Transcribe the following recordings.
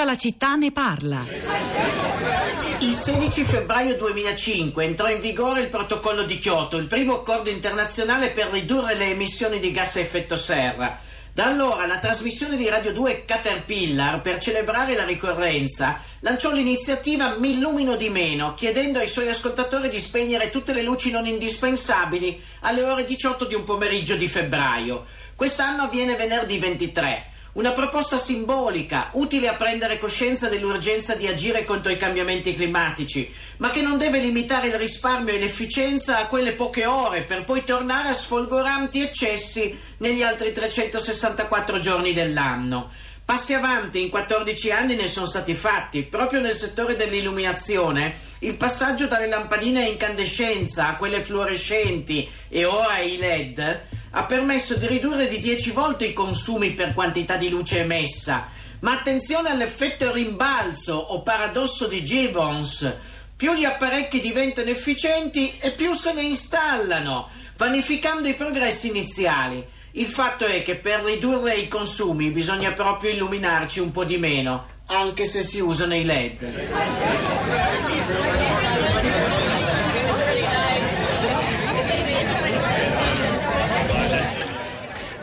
Tutta la città ne parla. Il 16 febbraio 2005 entrò in vigore il protocollo di Kyoto, il primo accordo internazionale per ridurre le emissioni di gas a effetto serra. Da allora la trasmissione di Radio 2 Caterpillar, per celebrare la ricorrenza, lanciò l'iniziativa Mi illumino di meno, chiedendo ai suoi ascoltatori di spegnere tutte le luci non indispensabili alle ore 18 di un pomeriggio di febbraio. Quest'anno avviene venerdì 23. Una proposta simbolica, utile a prendere coscienza dell'urgenza di agire contro i cambiamenti climatici, ma che non deve limitare il risparmio e l'efficienza a quelle poche ore per poi tornare a sfolgoranti eccessi negli altri 364 giorni dell'anno. Passi avanti, in 14 anni ne sono stati fatti. Proprio nel settore dell'illuminazione, il passaggio dalle lampadine a incandescenza a quelle fluorescenti e ora ai LED ha permesso di ridurre di 10 volte i consumi per quantità di luce emessa. Ma attenzione all'effetto rimbalzo o paradosso di Gibbons. Più gli apparecchi diventano efficienti e più se ne installano, vanificando i progressi iniziali. Il fatto è che per ridurre i consumi bisogna proprio illuminarci un po' di meno, anche se si usano i LED.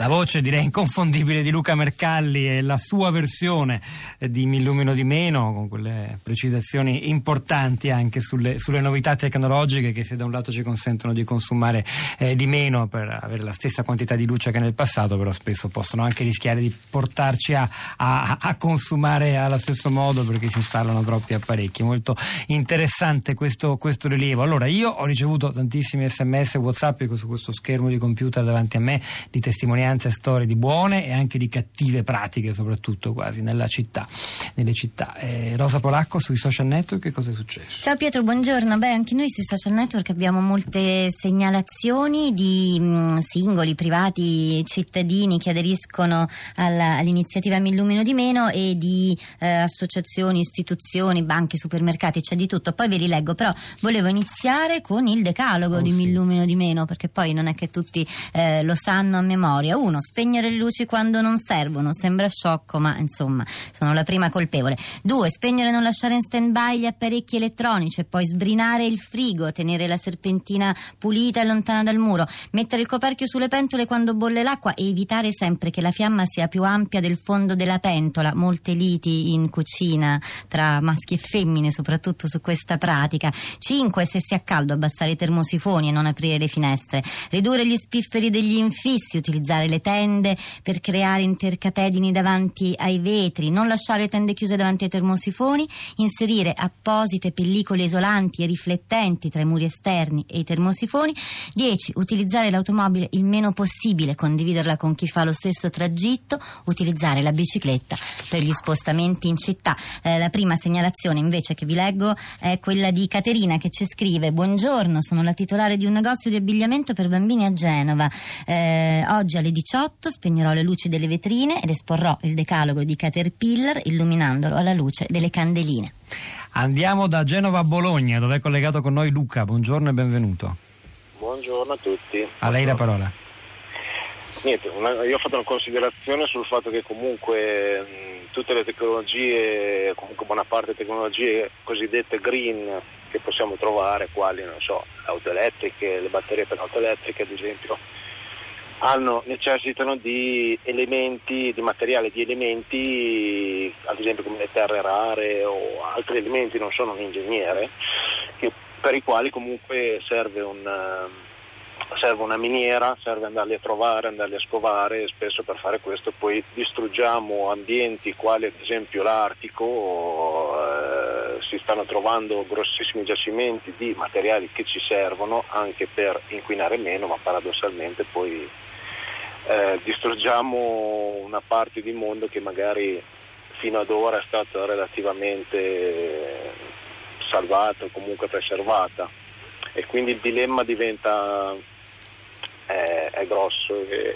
La voce direi inconfondibile di Luca Mercalli e la sua versione di Mi illumino di meno, con quelle precisazioni importanti anche sulle, sulle novità tecnologiche che se da un lato ci consentono di consumare eh, di meno per avere la stessa quantità di luce che nel passato, però spesso possono anche rischiare di portarci a, a, a consumare allo stesso modo perché ci installano troppi apparecchi. Molto interessante questo, questo rilievo. Allora, io ho ricevuto tantissimi sms e whatsapp su questo schermo di computer davanti a me di testimonianze testimonianze storie di buone e anche di cattive pratiche, soprattutto quasi nella città, nelle città. Eh, Rosa Polacco sui social network, che cosa è successo? Ciao Pietro, buongiorno. Beh, anche noi sui social network abbiamo molte segnalazioni di mh, mm, singoli, privati, cittadini che aderiscono alla, all'iniziativa Mi illumino di meno e di eh, associazioni, istituzioni, banche, supermercati, c'è di tutto. Poi ve li leggo, però volevo iniziare con il decalogo Oh, di sì. Mi illumino di meno, perché poi non è che tutti eh, lo sanno a memoria. Uno, spegnere le luci quando non servono, sembra sciocco, ma insomma, sono la prima colpevole. Due, spegnere e non lasciare in stand-by gli apparecchi elettronici e poi sbrinare il frigo, tenere la serpentina pulita e lontana dal muro, mettere il coperchio sulle pentole quando bolle l'acqua e evitare sempre che la fiamma sia più ampia del fondo della pentola. Molte liti in cucina tra maschi e femmine, soprattutto su questa pratica. 5. Se si ha caldo, abbassare i termosifoni e non aprire le finestre. Ridurre gli spifferi degli infissi, utilizzare le tende per creare intercapedini davanti ai vetri, non lasciare le tende chiuse davanti ai termosifoni, inserire apposite pellicole isolanti e riflettenti tra i muri esterni e i termosifoni. 10. Utilizzare l'automobile il meno possibile, condividerla con chi fa lo stesso tragitto, utilizzare la bicicletta per gli spostamenti in città. Eh, la prima segnalazione invece che vi leggo è quella di Caterina che ci scrive Buongiorno, sono la titolare di un negozio di abbigliamento per bambini a Genova. Eh, oggi alle 18 spegnerò le luci delle vetrine ed esporrò il decalogo di Caterpillar illuminandolo alla luce delle candeline. Andiamo da Genova a Bologna, dove è collegato con noi Luca. Buongiorno e benvenuto. Buongiorno a tutti. A lei la parola. Niente, una- io ho fatto una considerazione sul fatto che comunque mh, tutte le tecnologie, comunque buona parte delle tecnologie cosiddette green che possiamo trovare, quali non so, le auto elettriche, le batterie per auto elettriche ad esempio, hanno, necessitano di elementi, di materiale, di elementi, ad esempio come le terre rare o altri elementi, non sono un ingegnere, che- per i quali comunque serve un, eh, serve una miniera, serve andarli a trovare, andarli a scovare e spesso per fare questo poi distruggiamo ambienti quali ad esempio l'Artico, si stanno trovando grossissimi giacimenti di materiali che ci servono anche per inquinare meno, ma paradossalmente poi eh, distruggiamo una parte di mondo che magari fino ad ora è stata relativamente salvata o comunque preservata. E quindi il dilemma diventa eh, è grosso e,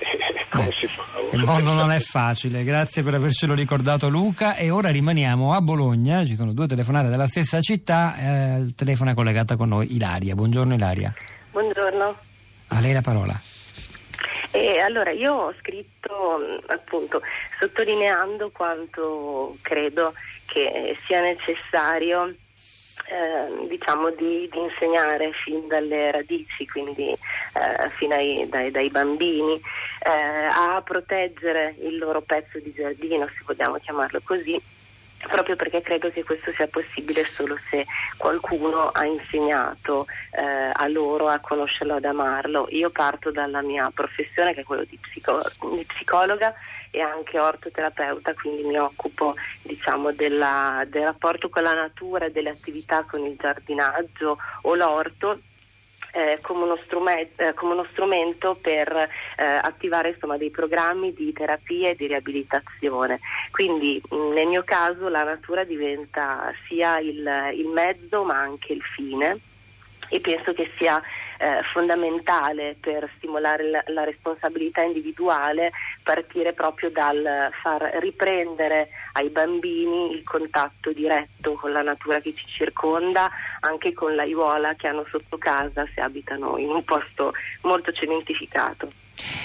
come si fa? Il mondo non è facile, grazie per avercelo ricordato Luca e ora rimaniamo a Bologna, ci sono due telefonate della stessa città, eh, il telefono è collegata con noi Ilaria. Buongiorno Ilaria. Buongiorno. A lei la parola. E allora io ho scritto appunto sottolineando quanto credo che sia necessario eh, diciamo di, di, insegnare fin dalle radici, quindi eh, fin ai, dai, dai, bambini, eh, a proteggere il loro pezzo di giardino, se vogliamo chiamarlo così, proprio perché credo che questo sia possibile solo se qualcuno ha insegnato eh, a loro a conoscerlo, ad amarlo. Io parto dalla mia professione che è quella di, psico- di psicologa e anche ortoterapeuta, quindi mi occupo diciamo, della, del rapporto con la natura e delle attività con il giardinaggio o l'orto eh, come, uno eh, come, uno strumento per eh, attivare insomma, dei programmi di terapia e di riabilitazione. Quindi mh, nel mio caso la natura diventa sia il, il mezzo ma anche il fine e penso che sia eh, fondamentale per stimolare la, la, responsabilità individuale partire proprio dal far riprendere ai bambini il contatto diretto con la natura che ci circonda, anche con l'aiuola che hanno sotto casa se abitano in un posto molto cementificato.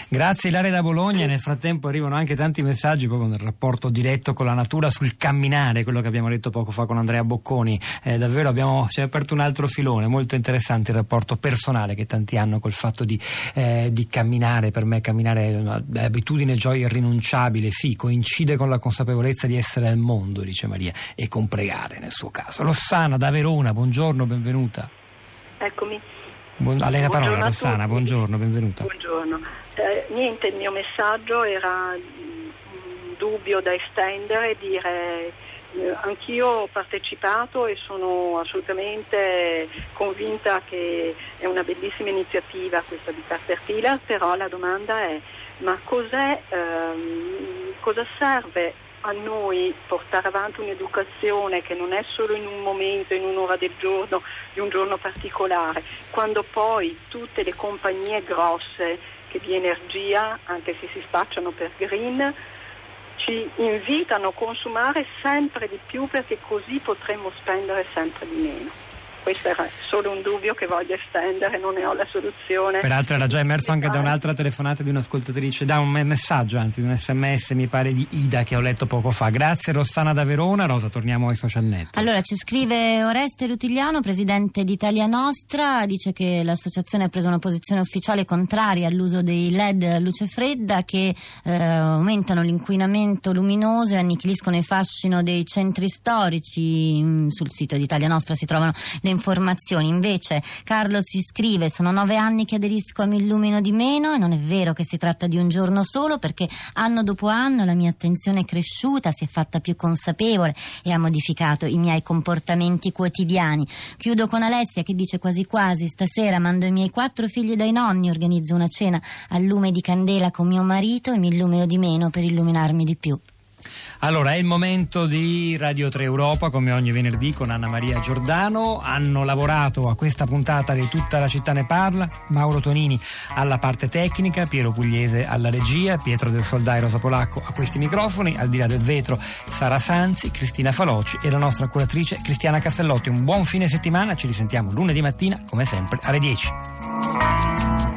Grazie Ilaria da Bologna, nel frattempo arrivano anche tanti messaggi proprio nel rapporto diretto con la natura sul camminare, quello che abbiamo detto poco fa con Andrea Bocconi, eh, davvero abbiamo si è aperto un altro filone, molto interessante il rapporto personale che tanti hanno col fatto di, eh, di camminare, per me camminare è un'abitudine gioia irrinunciabile, sì, coincide con la consapevolezza di essere al mondo, dice Maria, e con pregare nel suo caso. Rossana da Verona, buongiorno, benvenuta. Eccomi. Buon, a lei la parola, Rossana, buongiorno, benvenuta. Buongiorno. Eh, niente, il mio messaggio era un dubbio da estendere, e dire eh, anch'io ho partecipato e sono assolutamente convinta che è una bellissima iniziativa questa di Caterpillar, però la domanda è ma cos'è, ehm, cosa serve a noi portare avanti un'educazione che non è solo in un momento, in un'ora del giorno, di un giorno particolare, quando poi tutte le compagnie grosse che di energia, anche se si spacciano per green, ci invitano a consumare sempre di più perché così potremo spendere sempre di meno questo era solo un dubbio che voglio estendere, non ne ho la soluzione. Peraltro era già emerso anche da un'altra telefonata di un'ascoltatrice, da un messaggio, anzi di un sms mi pare di Ida che ho letto poco fa. Grazie Rossana da Verona. Rosa, torniamo ai social network. Allora ci scrive Oreste Rutigliano, presidente di Italia Nostra, dice che l'associazione ha preso una posizione ufficiale contraria all'uso dei LED a luce fredda che eh, aumentano l'inquinamento luminoso e annichiliscono il fascino dei centri storici. Mm, sul sito di Italia Nostra si trovano le informazioni. Invece Carlo ci scrive: Sono nove anni che aderisco a Mi illumino di meno e non è vero che si tratta di un giorno solo perché anno dopo anno la mia attenzione è cresciuta, si è fatta più consapevole e ha modificato i miei comportamenti quotidiani. Chiudo con Alessia che dice quasi quasi: Stasera mando i miei quattro figli dai nonni, organizzo una cena al lume di candela con mio marito e mi illumino di meno per illuminarmi di più. Allora, è il momento di Radio 3 Europa, come ogni venerdì con Anna Maria Giordano. Hanno lavorato a questa puntata di Tutta la città ne parla. Mauro Tonini alla parte tecnica, Piero Pugliese alla regia, Pietro del Soldai Rosa Polacco a questi microfoni. Al di là del vetro, Sara Sanzi, Cristina Faloci e la nostra curatrice Cristiana Castellotti. Un buon fine settimana, ci risentiamo lunedì mattina, come sempre, alle 10.